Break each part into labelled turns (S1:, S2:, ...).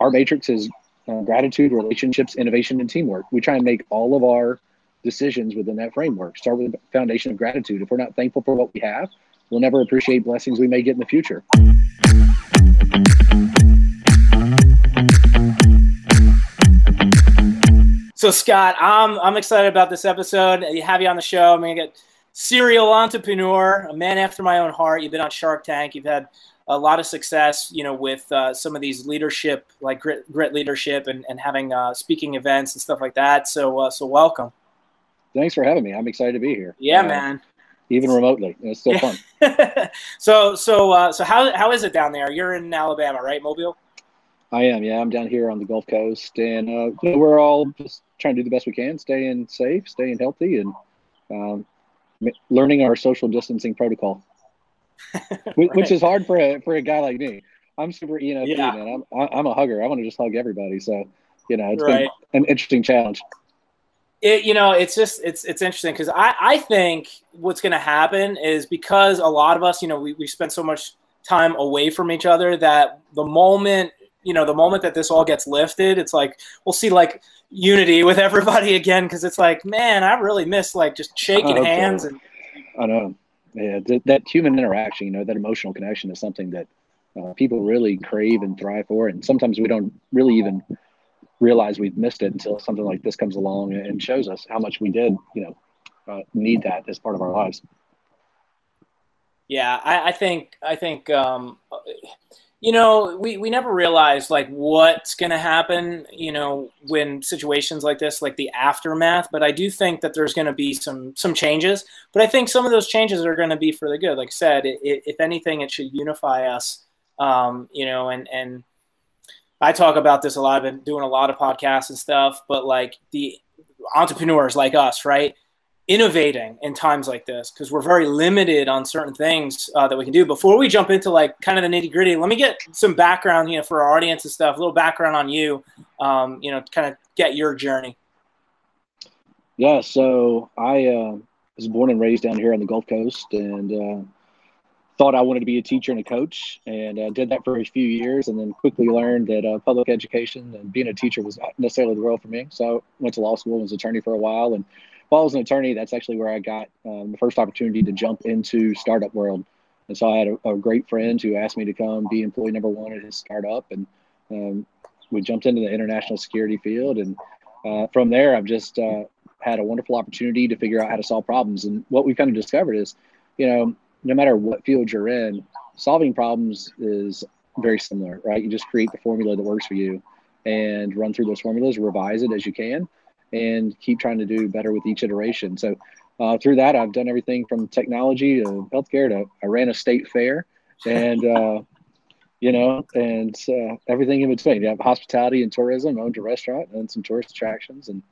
S1: our matrix is uh, gratitude, relationships, innovation, and teamwork. We try and make all of our decisions within that framework. Start with the foundation of gratitude. If we're not thankful for what we have, we'll never appreciate blessings we may get in the future.
S2: So Scott, I'm I'm excited about this episode. You have you on the show. I'm gonna get serial entrepreneur, a man after my own heart. You've been on Shark Tank. You've had a lot of success, you know, with uh, some of these leadership, like grit, grit leadership, and, and having uh, speaking events and stuff like that. So, uh, so welcome.
S1: Thanks for having me. I'm excited to be here.
S2: Yeah, uh, man.
S1: Even remotely, it's still fun.
S2: so, so, uh, so how how is it down there? You're in Alabama, right, Mobile?
S1: I am. Yeah, I'm down here on the Gulf Coast, and uh, we're all just trying to do the best we can, staying safe, staying healthy, and um, learning our social distancing protocol. right. which is hard for a for a guy like me. I'm super you know yeah. man. I'm I'm a hugger. I want to just hug everybody. So you know it's right. been an interesting challenge.
S2: It, you know, it's just it's it's interesting because I I think what's going to happen is because a lot of us, you know, we we spend so much time away from each other that the moment you know the moment that this all gets lifted, it's like we'll see like unity with everybody again because it's like man, I really miss like just shaking okay. hands and.
S1: I know yeah, th- that human interaction, you know, that emotional connection is something that uh, people really crave and thrive for. And sometimes we don't really even realize we've missed it until something like this comes along and shows us how much we did, you know, uh, need that as part of our lives.
S2: Yeah, I, I think I think um, you know, we, we never realized like what's going to happen, you know, when situations like this, like the aftermath. But I do think that there's going to be some some changes. But I think some of those changes are going to be for the good. Like I said, it, it, if anything, it should unify us. Um, you know, and and I talk about this a lot. I've been doing a lot of podcasts and stuff. But like the entrepreneurs like us, right? Innovating in times like this because we're very limited on certain things uh, that we can do. Before we jump into like kind of the nitty gritty, let me get some background, you know, for our audience and stuff. A little background on you, um, you know, kind of get your journey.
S1: Yeah, so I uh, was born and raised down here on the Gulf Coast, and uh, thought I wanted to be a teacher and a coach, and uh, did that for a few years, and then quickly learned that uh, public education and being a teacher was not necessarily the world for me. So I went to law school and was an attorney for a while, and while I was an attorney, that's actually where I got um, the first opportunity to jump into startup world. And so I had a, a, great friend who asked me to come be employee number one at his startup, and um, we jumped into the international security field. And uh, from there, I've just uh, had a wonderful opportunity to figure out how to solve problems. And what we kind of discovered is, you know, no matter what field you're in, solving problems is very similar, right? You just create the formula that works for you and run through those formulas, revise it as you can, and keep trying to do better with each iteration. So uh, through that, I've done everything from technology to healthcare to I ran a state fair and, uh, you know, and uh, everything in between. You have hospitality and tourism, owned a restaurant, and some tourist attractions, and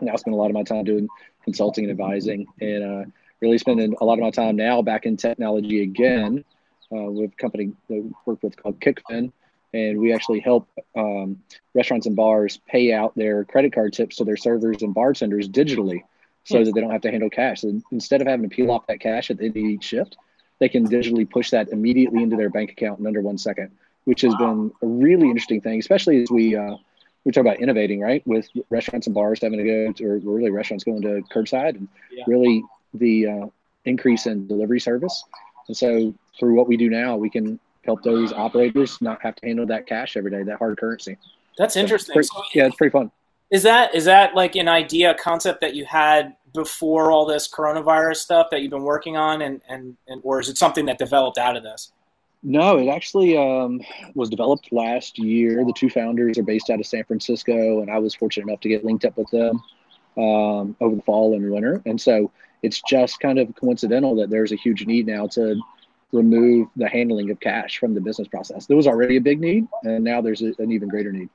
S1: now I spend a lot of my time doing consulting and advising, and uh, really spending a lot of my time now back in technology again uh, with a company that we work with called Kickfin and we actually help um, restaurants and bars pay out their credit card tips to their servers and bartenders digitally so that they don't have to handle cash. So instead of having to peel off that cash at the end of each shift, they can digitally push that immediately into their bank account in under one second, which has been a really interesting thing, especially as we uh, we talk about innovating, right? With restaurants and bars having to go, to, or really restaurants going to curbside, and yeah. really the uh, increase in delivery service. And so through what we do now, we can help those operators not have to handle that cash every day, that hard currency.
S2: That's interesting.
S1: Pretty, yeah, it's pretty fun.
S2: Is that is that like an idea, concept that you had before all this coronavirus stuff that you've been working on, and and, and or is it something that developed out of this?
S1: No, it actually um, was developed last year. The two founders are based out of San Francisco, and I was fortunate enough to get linked up with them um, over the fall and winter. And so it's just kind of coincidental that there's a huge need now to remove the handling of cash from the business process. There was already a big need, and now there's a, an even greater need.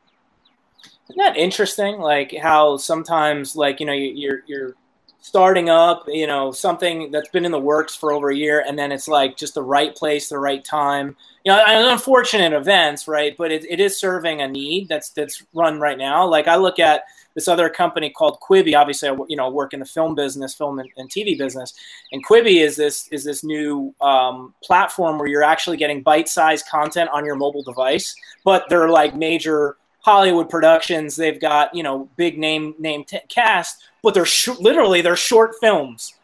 S2: Isn't that interesting? Like how sometimes, like you know, you're you're starting up, you know, something that's been in the works for over a year, and then it's like just the right place, the right time. You know, an unfortunate events, right? But it, it is serving a need that's that's run right now. Like I look at this other company called Quibi. Obviously, I you know work in the film business, film and, and TV business, and Quibi is this is this new um, platform where you're actually getting bite-sized content on your mobile device, but they're like major Hollywood productions. They've got you know big name name t- cast, but they're sh- literally they're short films,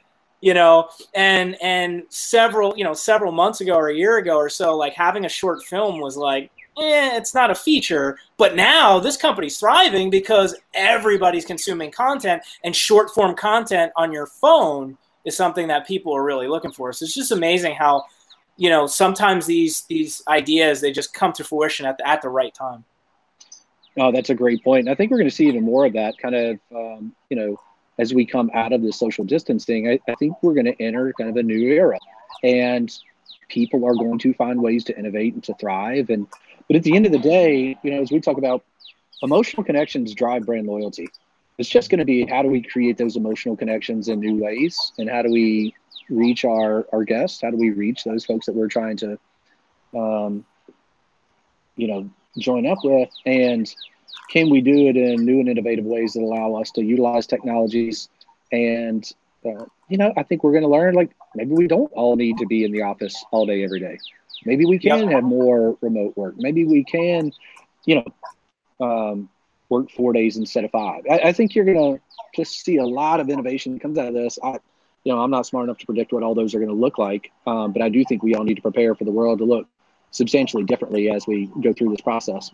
S2: you know. And and several you know several months ago or a year ago or so, like having a short film was like. Eh, it's not a feature, but now this company's thriving because everybody's consuming content and short form content on your phone is something that people are really looking for. So it's just amazing how, you know, sometimes these these ideas they just come to fruition at the, at the right time.
S1: Oh, that's a great point. I think we're going to see even more of that kind of, um, you know, as we come out of the social distancing. I, I think we're going to enter kind of a new era, and people are going to find ways to innovate and to thrive. And but at the end of the day, you know, as we talk about emotional connections drive brand loyalty. It's just going to be how do we create those emotional connections in new ways, and how do we reach our our guests? How do we reach those folks that we're trying to, um, you know, join up with, and can we do it in new and innovative ways that allow us to utilize technologies? And uh, you know, I think we're going to learn like maybe we don't all need to be in the office all day every day. Maybe we can yep. have more remote work. Maybe we can, you know, um, work four days instead of five. I, I think you're going to just see a lot of innovation that comes out of this. I, you know, I'm not smart enough to predict what all those are going to look like, um, but I do think we all need to prepare for the world to look substantially differently as we go through this process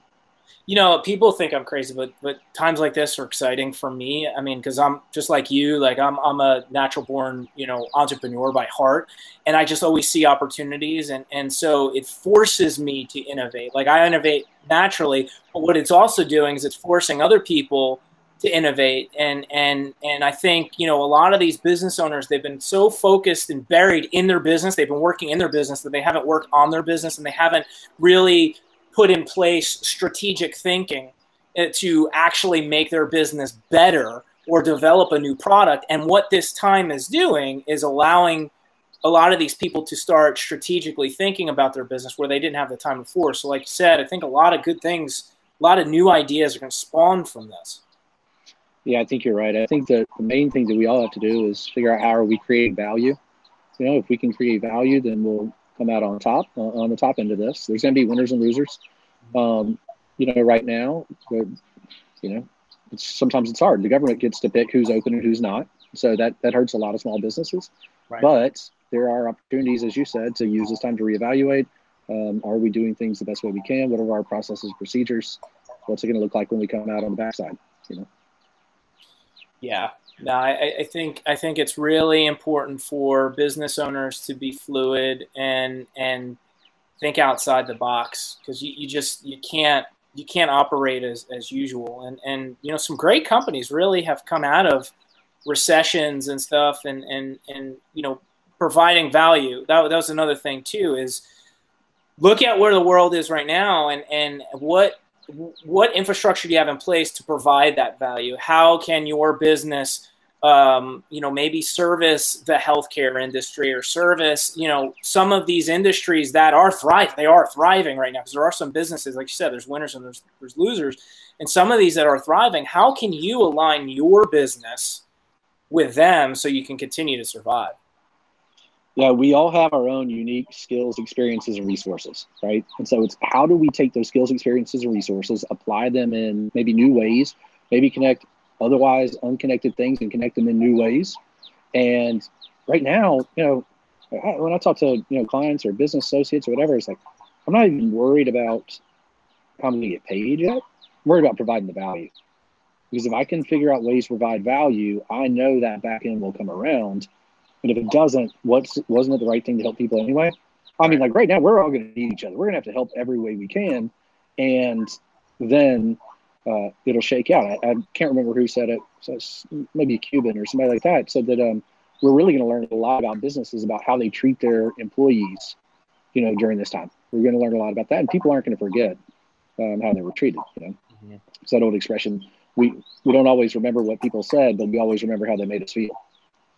S2: you know, people think I'm crazy, but but times like this are exciting for me. I mean, because I'm just like you, like I'm I'm a natural born, you know, entrepreneur by heart, and I just always see opportunities, and and so it forces me to innovate. Like I innovate naturally, but what it's also doing is it's forcing other people to innovate and and and I think you know a lot of these business owners they've been so focused and buried in their business they've been working in their business that they haven't worked on their business and they haven't really put in place strategic thinking uh, to actually make their business better or develop a new product and what this time is doing is allowing a lot of these people to start strategically thinking about their business where they didn't have the time before so like you said i think a lot of good things a lot of new ideas are going to spawn from this
S1: yeah, I think you're right. I think the main thing that we all have to do is figure out how are we creating value. You know, if we can create value, then we'll come out on top uh, on the top end of this. There's going to be winners and losers. Um, you know, right now, you know, it's, sometimes it's hard. The government gets to pick who's open and who's not, so that that hurts a lot of small businesses. Right. But there are opportunities, as you said, to use this time to reevaluate. Um, are we doing things the best way we can? What are our processes, procedures? What's it going to look like when we come out on the backside? You know.
S2: Yeah, no, I, I, think I think it's really important for business owners to be fluid and and think outside the box because you, you just you can't you can't operate as, as usual and and you know some great companies really have come out of recessions and stuff and and and you know providing value that, that was another thing too is look at where the world is right now and and what what infrastructure do you have in place to provide that value? How can your business, um, you know, maybe service the healthcare industry or service, you know, some of these industries that are thriving? They are thriving right now because there are some businesses, like you said, there's winners and there's there's losers, and some of these that are thriving. How can you align your business with them so you can continue to survive?
S1: yeah, we all have our own unique skills, experiences, and resources, right? And so it's how do we take those skills, experiences, and resources, apply them in maybe new ways, maybe connect otherwise unconnected things and connect them in new ways. And right now, you know, when I talk to you know clients or business associates or whatever, it's like I'm not even worried about how I'm going to get paid yet. I'm worried about providing the value. Because if I can figure out ways to provide value, I know that back end will come around but if it doesn't, what's wasn't it the right thing to help people anyway? I mean, like right now, we're all going to need each other. We're going to have to help every way we can, and then uh, it'll shake out. I, I, can't remember who said it. So maybe a Cuban or somebody like that said that um, we're really going to learn a lot about businesses about how they treat their employees. You know, during this time, we're going to learn a lot about that, and people aren't going to forget um, how they were treated. You know, mm-hmm. it's that old expression. We we don't always remember what people said, but we always remember how they made us feel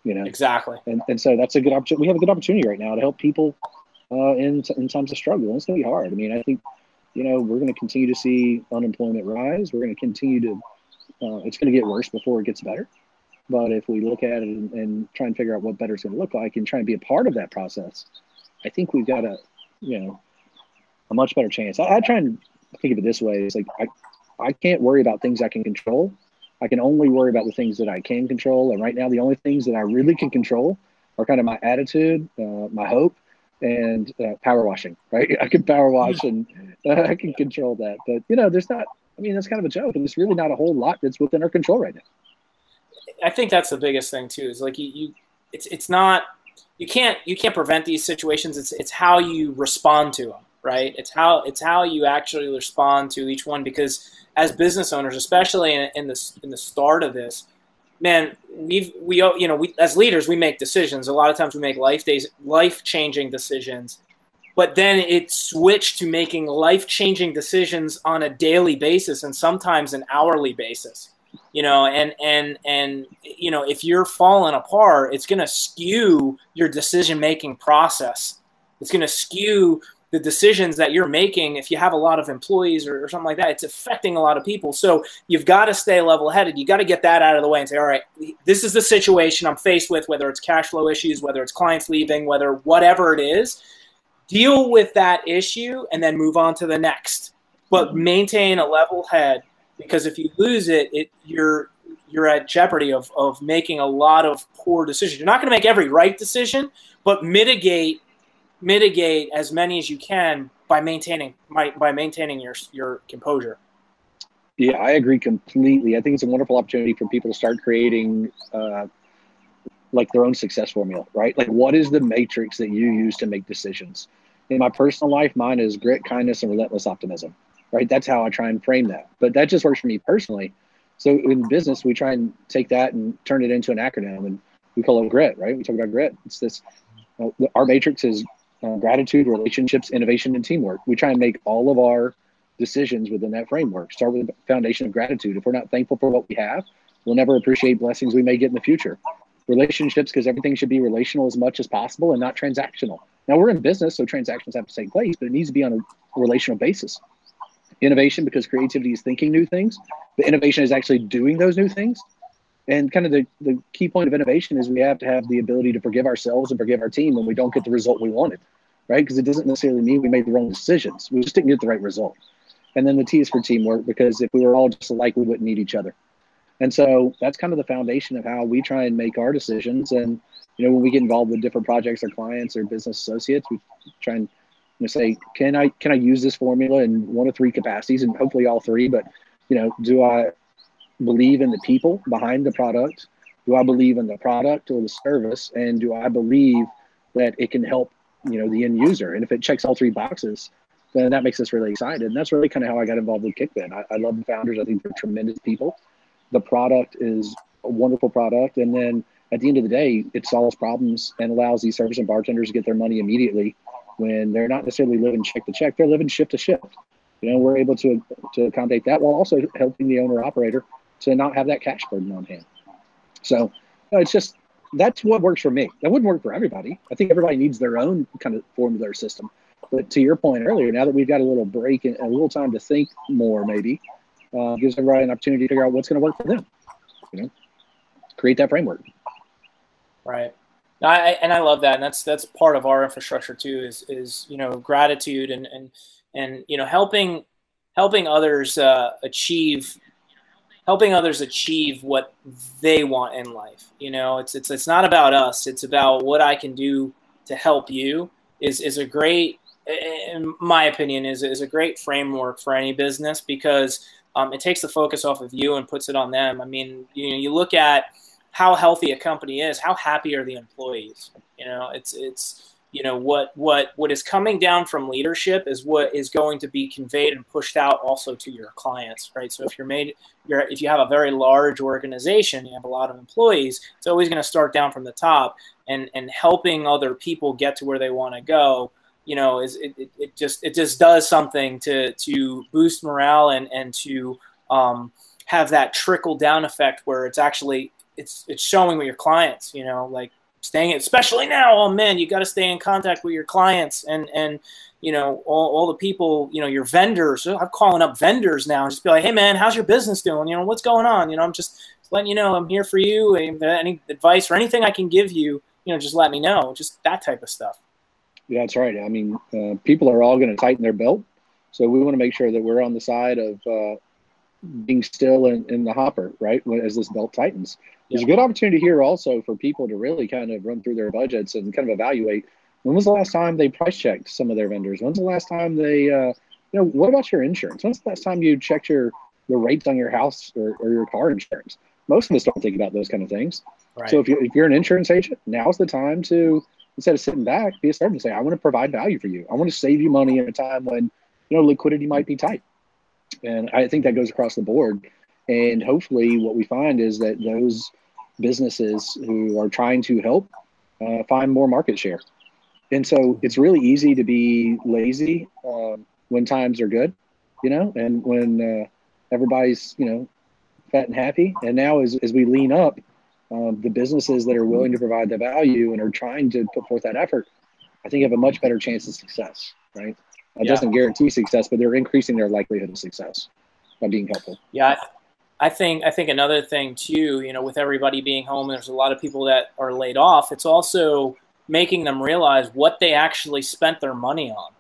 S1: you know
S2: exactly
S1: and, and so that's a good opportunity we have a good opportunity right now to help people uh, in, in times of struggle and it's going to be hard i mean i think you know we're going to continue to see unemployment rise we're going to continue to uh, it's going to get worse before it gets better but if we look at it and, and try and figure out what better is going to look like and try and be a part of that process i think we've got a you know a much better chance i, I try and think of it this way it's like I, I can't worry about things I can control. I can only worry about the things that I can control. And right now, the only things that I really can control are kind of my attitude, uh, my hope, and uh, power washing. Right? I can power wash and uh, I can control that. But you know, there's not. I mean, that's kind of a joke, there's really not a whole lot that's within our control right now.
S2: I think that's the biggest thing too. Is like you, you it's it's not you can't you can't prevent these situations. It's it's how you respond to them, right? It's how it's how you actually respond to each one because as business owners, especially in, in the in the start of this, man, we've we you know we as leaders we make decisions. A lot of times we make life days life changing decisions, but then it switched to making life changing decisions on a daily basis and sometimes an hourly basis. You know and and and you know if you're falling apart it's going to skew your decision making process. It's going to skew the decisions that you're making if you have a lot of employees or, or something like that it's affecting a lot of people. So you've got to stay level headed you got to get that out of the way and say all right this is the situation i'm faced with whether it's cash flow issues whether it's clients leaving whether whatever it is. Deal with that issue and then move on to the next. But maintain a level head because if you lose it, it you're you're at jeopardy of, of making a lot of poor decisions. You're not going to make every right decision, but mitigate mitigate as many as you can by maintaining by, by maintaining your your composure.
S1: Yeah, I agree completely. I think it's a wonderful opportunity for people to start creating uh, like their own success formula, right? Like, what is the matrix that you use to make decisions? In my personal life, mine is grit, kindness, and relentless optimism right? That's how I try and frame that. But that just works for me personally. So in business, we try and take that and turn it into an acronym, and we call it GRIT, right? We talk about GRIT. It's this. Uh, our matrix is uh, gratitude, relationships, innovation, and teamwork. We try and make all of our decisions within that framework. Start with the foundation of gratitude. If we're not thankful for what we have, we'll never appreciate blessings we may get in the future. Relationships, because everything should be relational as much as possible and not transactional. Now we're in business, so transactions have to take place, but it needs to be on a relational basis innovation because creativity is thinking new things, but innovation is actually doing those new things. And kind of the, the key point of innovation is we have to have the ability to forgive ourselves and forgive our team when we don't get the result we wanted, right? Because it doesn't necessarily mean we made the wrong decisions. We just didn't get the right result. And then the T is for teamwork because if we were all just alike, we wouldn't need each other. And so that's kind of the foundation of how we try and make our decisions. And, you know, when we get involved with different projects or clients or business associates, we try and you know, say, can I can I use this formula in one of three capacities, and hopefully all three. But you know, do I believe in the people behind the product? Do I believe in the product or the service? And do I believe that it can help you know the end user? And if it checks all three boxes, then that makes us really excited. And that's really kind of how I got involved with Kickfin. I, I love the founders. I think they're tremendous people. The product is a wonderful product, and then at the end of the day, it solves problems and allows these servers and bartenders to get their money immediately when they're not necessarily living check to check, they're living shift to shift. You know, we're able to to accommodate that while also helping the owner operator to not have that cash burden on hand. So it's just that's what works for me. That wouldn't work for everybody. I think everybody needs their own kind of formula or system. But to your point earlier, now that we've got a little break and a little time to think more, maybe uh, gives everybody an opportunity to figure out what's going to work for them. You know, create that framework.
S2: Right. I, and I love that, and that's that's part of our infrastructure too. Is is you know gratitude and and and you know helping helping others uh, achieve helping others achieve what they want in life. You know, it's it's it's not about us. It's about what I can do to help you. Is is a great, in my opinion, is is a great framework for any business because um, it takes the focus off of you and puts it on them. I mean, you know, you look at how healthy a company is, how happy are the employees? You know, it's it's you know what what what is coming down from leadership is what is going to be conveyed and pushed out also to your clients, right? So if you're made you're if you have a very large organization, you have a lot of employees, it's always going to start down from the top and and helping other people get to where they want to go you know is it, it, it, just it just does something to to boost morale and and to um, have that trickle down effect where it's actually it's it's showing with your clients you know like staying especially now oh man you got to stay in contact with your clients and and you know all, all the people you know your vendors. I'm calling up vendors now and just be like hey man how's your business doing? You know what's going on? You know i'm just letting you know i'm here for you. Any advice or anything i can give you you know just let me know just that type of stuff.
S1: Yeah that's right. I mean uh, people are all going to tighten their belt. So we want to make sure that we're on the side of uh, being still in, in the hopper, right? As this belt tightens, there's a good opportunity here also for people to really kind of run through their budgets and kind of evaluate when was the last time they price checked some of their vendors? When's the last time they, uh, you know, what about your insurance? When's the last time you checked your the rates on your house or, or your car insurance? Most of us don't think about those kind of things. Right. So if, you, if you're an insurance agent, now's the time to instead of sitting back, be a servant and say, I want to provide value for you. I want to save you money in a time when you know liquidity might be tight. And I think that goes across the board. And hopefully, what we find is that those businesses who are trying to help uh, find more market share and so it's really easy to be lazy um, when times are good, you know, and when uh, everybody's you know fat and happy. And now as as we lean up, um, the businesses that are willing to provide the value and are trying to put forth that effort, I think have a much better chance of success. Right? It yeah. doesn't guarantee success, but they're increasing their likelihood of success by being helpful.
S2: Yeah. I think I think another thing too, you know, with everybody being home, there's a lot of people that are laid off. It's also making them realize what they actually spent their money on.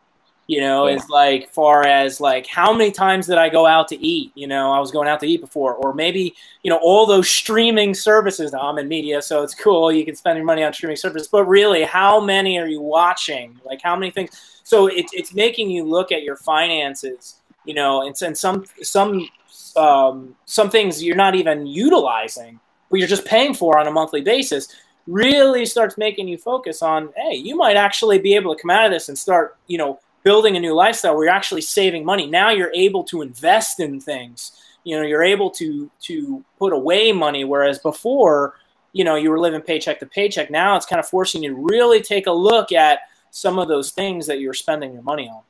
S2: You know, yeah. is like far as like how many times did I go out to eat? You know, I was going out to eat before, or maybe you know all those streaming services. Now I'm in media, so it's cool. You can spend your money on streaming services, but really, how many are you watching? Like how many things? So it's it's making you look at your finances. You know, and, and some some um, some things you're not even utilizing, but you're just paying for on a monthly basis really starts making you focus on, hey, you might actually be able to come out of this and start, you know, building a new lifestyle where you're actually saving money. Now you're able to invest in things. You know, you're able to to put away money, whereas before, you know, you were living paycheck to paycheck. Now it's kind of forcing you to really take a look at some of those things that you're spending your money on.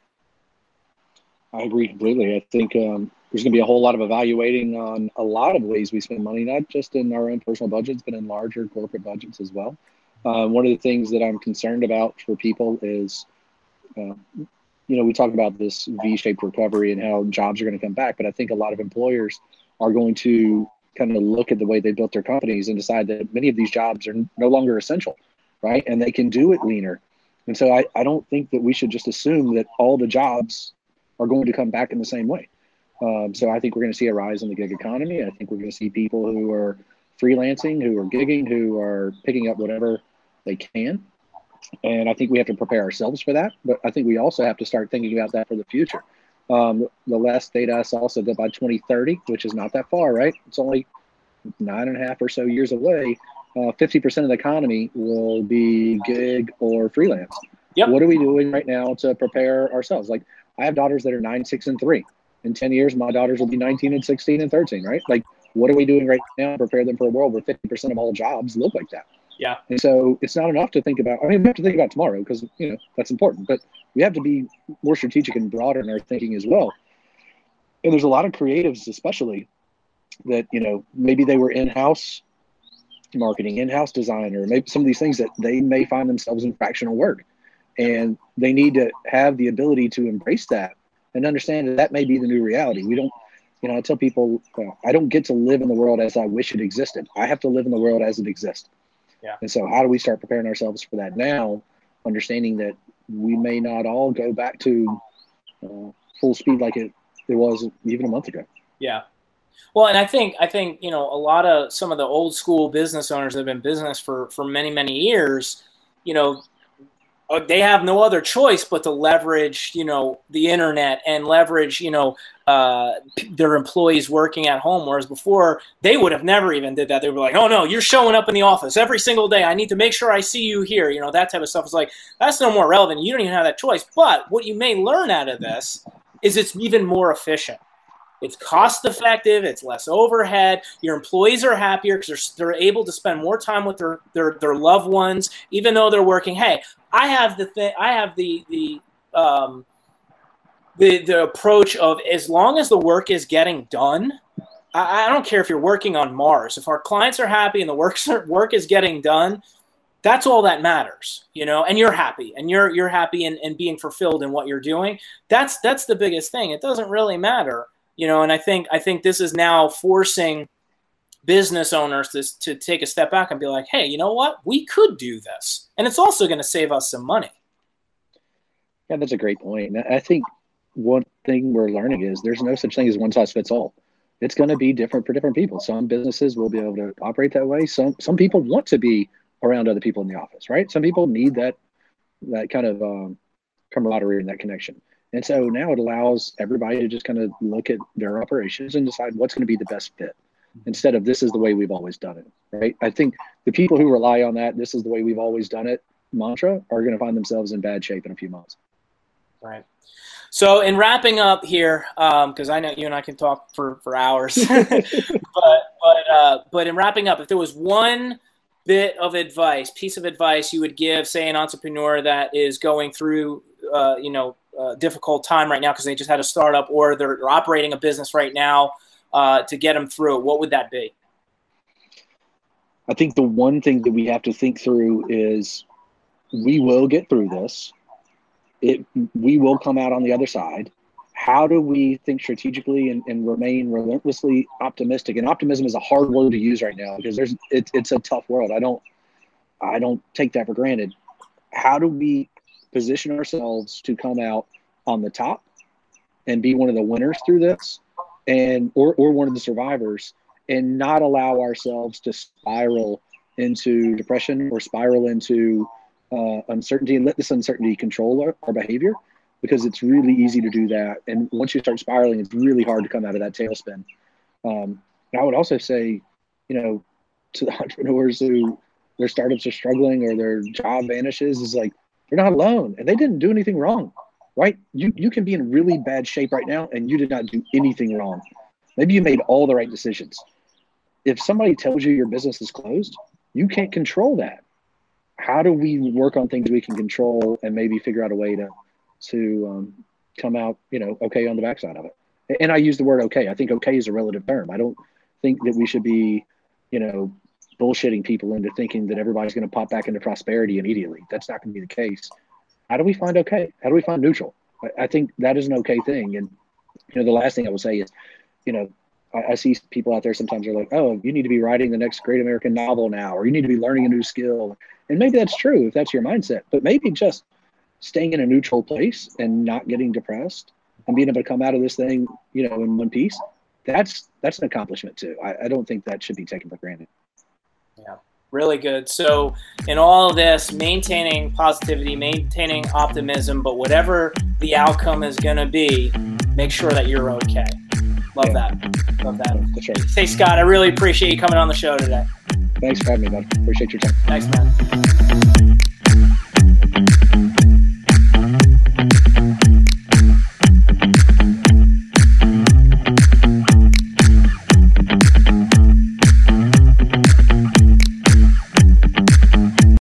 S1: I agree completely. I think um, there's going to be a whole lot of evaluating on a lot of ways we spend money, not just in our own personal budgets, but in larger corporate budgets as well. Uh, one of the things that I'm concerned about for people is, uh, you know, we talk about this V-shaped recovery and how jobs are going to come back, but I think a lot of employers are going to kind of look at the way they built their companies and decide that many of these jobs are no longer essential, right? And they can do it leaner. And so I, I don't think that we should just assume that all the jobs are going to come back in the same way. Um, so I think we're going to see a rise in the gig economy. I think we're going to see people who are freelancing, who are gigging, who are picking up whatever they can. And I think we have to prepare ourselves for that. But I think we also have to start thinking about that for the future. Um, the last data I saw said that by 2030, which is not that far, right? It's only nine and a half or so years away. Uh, 50% of the economy will be gig or freelance. Yep. What are we doing right now to prepare ourselves? Like, I have daughters that are nine, six, and three in 10 years, my daughters will be 19 and 16 and 13, right? Like, what are we doing right now to prepare them for a world where 50% of all jobs look like that?
S2: Yeah.
S1: And so it's not enough to think about, I mean, we have to think about tomorrow because, you know, that's important, but we have to be more strategic and broader in our thinking as well. And there's a lot of creatives, especially that, you know, maybe they were in house marketing, in house designer, maybe some of these things that they may find themselves in fractional work. And they need to have the ability to embrace that and understand that that may be the new reality. We don't, you know, I tell people, uh, I don't get to live in the world as I wish it existed. I have to live in the world as it exists.
S2: Yeah.
S1: And so, how do we start preparing ourselves for that now, understanding that we may not all go back to uh, full speed like it, it was even a month ago?
S2: Yeah. Well, and I think I think you know a lot of some of the old school business owners that have been business for for many many years. You know, they have no other choice but to leverage, you know, the internet and leverage, you know, uh, their employees working at home. Whereas before, they would have never even did that. They were like, "Oh no, you're showing up in the office every single day. I need to make sure I see you here." You know, that type of stuff is like that's no more relevant. You don't even have that choice. But what you may learn out of this is it's even more efficient. It's cost effective. It's less overhead. Your employees are happier because they're, they're able to spend more time with their, their, their loved ones, even though they're working. Hey, I have the thing. I have the the um, the the approach of as long as the work is getting done. I, I don't care if you're working on Mars. If our clients are happy and the work work is getting done, that's all that matters you know and you're happy and you're you're happy and, and being fulfilled in what you're doing that's that's the biggest thing it doesn't really matter you know and i think i think this is now forcing business owners to, to take a step back and be like hey you know what we could do this and it's also going to save us some money
S1: yeah that's a great point i think one thing we're learning is there's no such thing as one size fits all it's going to be different for different people. Some businesses will be able to operate that way. Some some people want to be around other people in the office, right? Some people need that that kind of um, camaraderie and that connection. And so now it allows everybody to just kind of look at their operations and decide what's going to be the best fit instead of this is the way we've always done it, right? I think the people who rely on that, this is the way we've always done it mantra, are going to find themselves in bad shape in a few months.
S2: Right. So, in wrapping up here, because um, I know you and I can talk for, for hours, but but uh, but in wrapping up, if there was one bit of advice, piece of advice you would give, say, an entrepreneur that is going through, uh, you know, a difficult time right now because they just had a startup or they're, they're operating a business right now uh, to get them through, what would that be?
S1: I think the one thing that we have to think through is we will get through this. It we will come out on the other side. How do we think strategically and, and remain relentlessly optimistic? And optimism is a hard word to use right now because there's it, it's a tough world. I don't i don't take that for granted. How do we position ourselves to come out on the top and be one of the winners through this and or, or one of the survivors and not allow ourselves to spiral into depression or spiral into uh, uncertainty and let this uncertainty control our, our behavior because it's really easy to do that. And once you start spiraling, it's really hard to come out of that tailspin. Um, and I would also say, you know, to the entrepreneurs who their startups are struggling or their job vanishes, is like they're not alone and they didn't do anything wrong, right? You you can be in really bad shape right now and you did not do anything wrong. Maybe you made all the right decisions. If somebody tells you your business is closed, you can't control that how do we work on things we can control and maybe figure out a way to to um, come out you know okay on the backside of it and i use the word okay i think okay is a relative term i don't think that we should be you know bullshitting people into thinking that everybody's going to pop back into prosperity immediately that's not going to be the case how do we find okay how do we find neutral I, think that is an okay thing and you know the last thing i will say is you know I, I see people out there sometimes are like, oh, you need to be writing the next great American novel now, or you need to be learning a new skill. And maybe that's true if that's your mindset, but maybe just staying in a neutral place and not getting depressed and being able to come out of this thing, you know, in one piece, that's that's an accomplishment too. I, I don't think that should be taken for granted.
S2: Yeah, really good. So in all of this, maintaining positivity, maintaining optimism, but whatever the outcome is going to be, make sure that you're okay. Love yeah. that. Love that. That's right. Hey, Scott, I really appreciate you coming on the show today.
S1: Thanks for having me, bud. Appreciate your time.
S2: Thanks, man.